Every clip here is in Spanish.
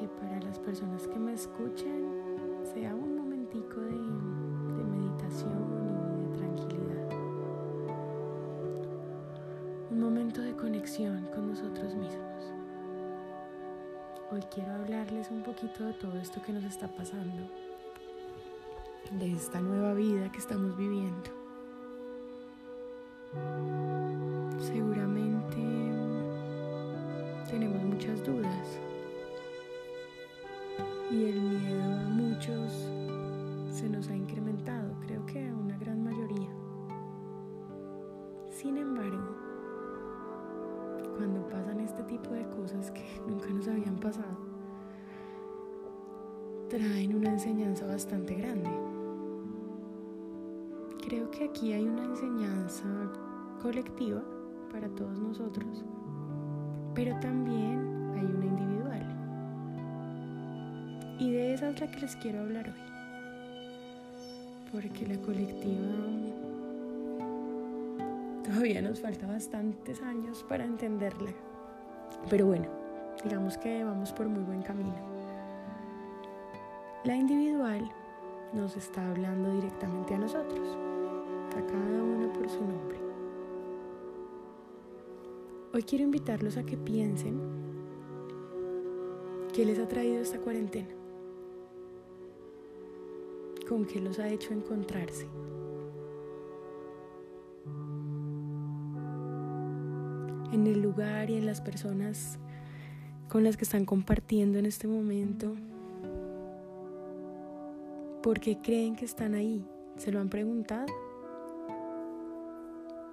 Que para las personas que me escuchen sea un momentico de, de meditación y de tranquilidad. Un momento de conexión con nosotros mismos. Hoy quiero hablarles un poquito de todo esto que nos está pasando, de esta nueva vida que estamos viviendo. Seguramente tenemos muchas dudas y el miedo a muchos se nos ha incrementado, creo que a una gran mayoría. Sin embargo, cuando pasan este tipo de cosas que nunca nos habían pasado, traen una enseñanza bastante grande. Creo que aquí hay una enseñanza colectiva para todos nosotros, pero también hay una individual. Y de esa es la que les quiero hablar hoy. Porque la colectiva todavía nos falta bastantes años para entenderla. Pero bueno, digamos que vamos por muy buen camino. La individual nos está hablando directamente a nosotros, a cada uno por su nombre. Hoy quiero invitarlos a que piensen qué les ha traído esta cuarentena, con qué los ha hecho encontrarse. En el lugar y en las personas con las que están compartiendo en este momento, ¿por qué creen que están ahí? ¿Se lo han preguntado?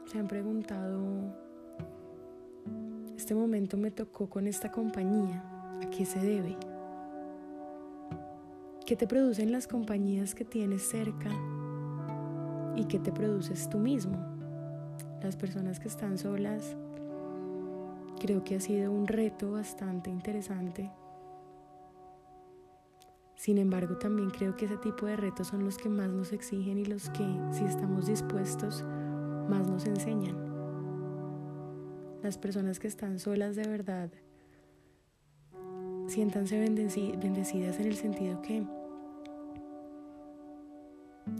¿Se han preguntado este momento me tocó con esta compañía, ¿a qué se debe? ¿Qué te producen las compañías que tienes cerca y qué te produces tú mismo? Las personas que están solas, creo que ha sido un reto bastante interesante. Sin embargo, también creo que ese tipo de retos son los que más nos exigen y los que, si estamos dispuestos, más nos enseñan las personas que están solas de verdad, siéntanse bendecidas en el sentido que,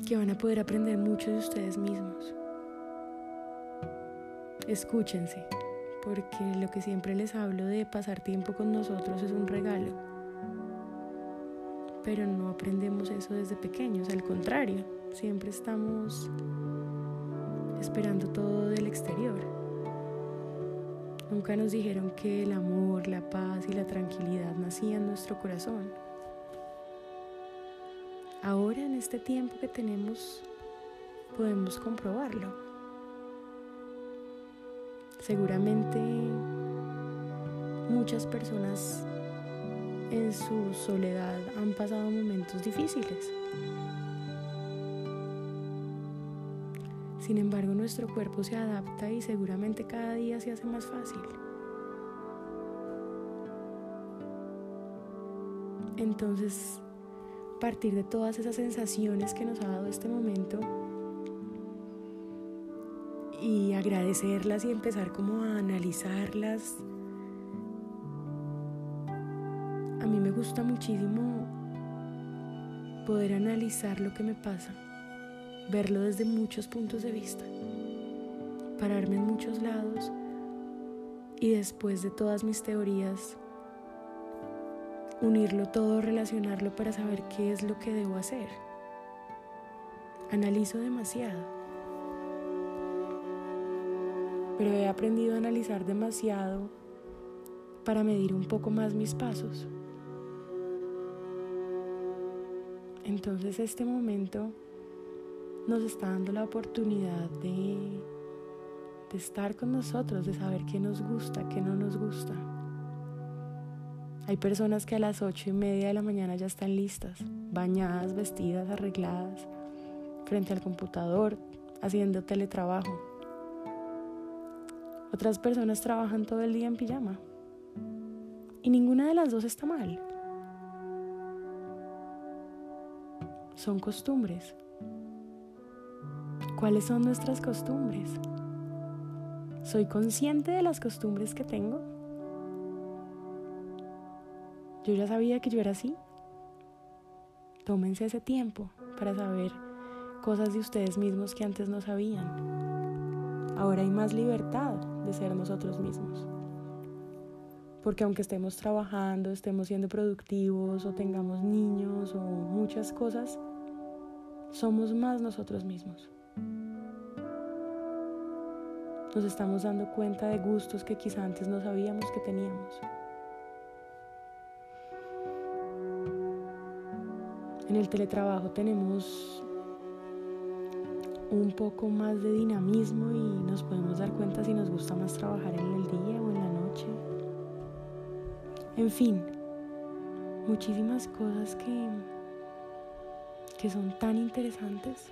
que van a poder aprender mucho de ustedes mismos. Escúchense, porque lo que siempre les hablo de pasar tiempo con nosotros es un regalo. Pero no aprendemos eso desde pequeños, al contrario, siempre estamos esperando todo del exterior. Nunca nos dijeron que el amor, la paz y la tranquilidad nacían en nuestro corazón. Ahora en este tiempo que tenemos podemos comprobarlo. Seguramente muchas personas en su soledad han pasado momentos difíciles. Sin embargo, nuestro cuerpo se adapta y seguramente cada día se hace más fácil. Entonces, partir de todas esas sensaciones que nos ha dado este momento y agradecerlas y empezar como a analizarlas. A mí me gusta muchísimo poder analizar lo que me pasa verlo desde muchos puntos de vista, pararme en muchos lados y después de todas mis teorías, unirlo todo, relacionarlo para saber qué es lo que debo hacer. Analizo demasiado, pero he aprendido a analizar demasiado para medir un poco más mis pasos. Entonces este momento nos está dando la oportunidad de, de estar con nosotros, de saber qué nos gusta, qué no nos gusta. Hay personas que a las ocho y media de la mañana ya están listas, bañadas, vestidas, arregladas, frente al computador, haciendo teletrabajo. Otras personas trabajan todo el día en pijama. Y ninguna de las dos está mal. Son costumbres. ¿Cuáles son nuestras costumbres? ¿Soy consciente de las costumbres que tengo? Yo ya sabía que yo era así. Tómense ese tiempo para saber cosas de ustedes mismos que antes no sabían. Ahora hay más libertad de ser nosotros mismos. Porque aunque estemos trabajando, estemos siendo productivos o tengamos niños o muchas cosas, somos más nosotros mismos. Nos estamos dando cuenta de gustos que quizá antes no sabíamos que teníamos. En el teletrabajo tenemos un poco más de dinamismo y nos podemos dar cuenta si nos gusta más trabajar en el día o en la noche. En fin, muchísimas cosas que, que son tan interesantes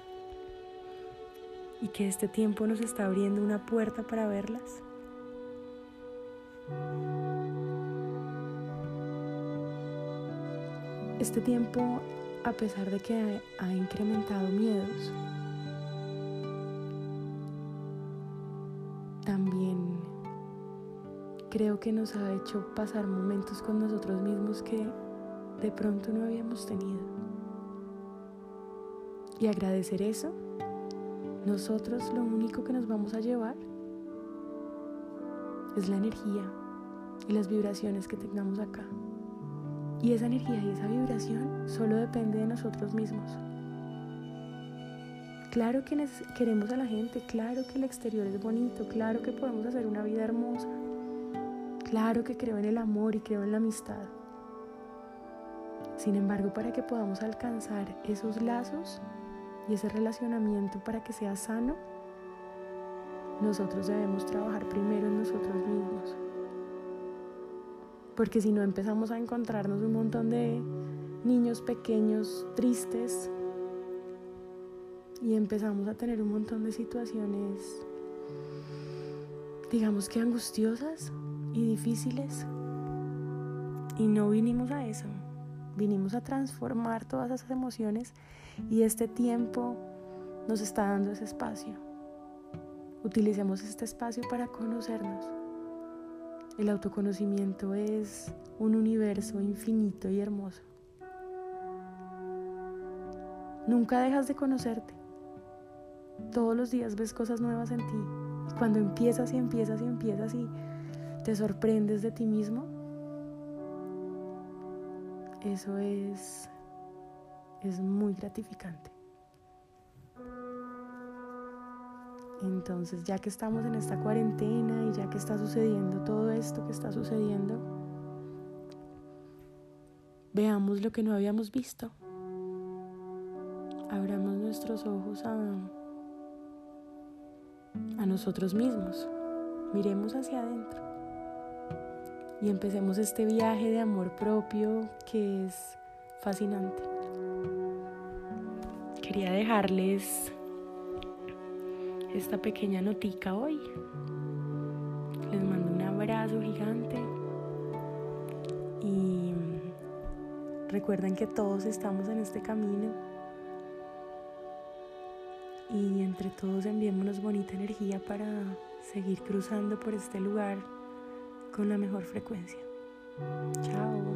y que este tiempo nos está abriendo una puerta para verlas. Este tiempo a pesar de que ha, incrementado miedos, también creo que nos ha hecho pasar momentos con nosotros mismos que de pronto no habíamos tenido. Y agradecer eso, nosotros lo único que nos vamos a llevar es la energía y las vibraciones que tengamos acá. Y esa energía y esa vibración solo depende de nosotros mismos. Claro que queremos a la gente, claro que el exterior es bonito, claro que podemos hacer una vida hermosa, claro que creo en el amor y creo en la amistad. Sin embargo, para que podamos alcanzar esos lazos y ese relacionamiento para que sea sano, nosotros debemos trabajar primero en nosotros mismos. Porque si no empezamos a encontrarnos un montón de niños pequeños tristes y empezamos a tener un montón de situaciones, digamos que angustiosas y difíciles. Y no vinimos a eso, vinimos a transformar todas esas emociones y este tiempo nos está dando ese espacio. Utilicemos este espacio para conocernos el autoconocimiento es un universo infinito y hermoso. Nunca dejas de conocerte. Todos los días ves cosas nuevas en ti. Y cuando empiezas y empiezas y empiezas y te sorprendes de ti mismo, eso es, es muy gratificante. Entonces, ya que estamos en esta cuarentena y ya que está sucediendo todo esto que está sucediendo, veamos lo que no habíamos visto. Abramos nuestros ojos a, a nosotros mismos. Miremos hacia adentro. Y empecemos este viaje de amor propio que es fascinante. Quería dejarles esta pequeña notica hoy. Les mando un abrazo gigante y recuerden que todos estamos en este camino y entre todos enviémonos bonita energía para seguir cruzando por este lugar con la mejor frecuencia. Chao.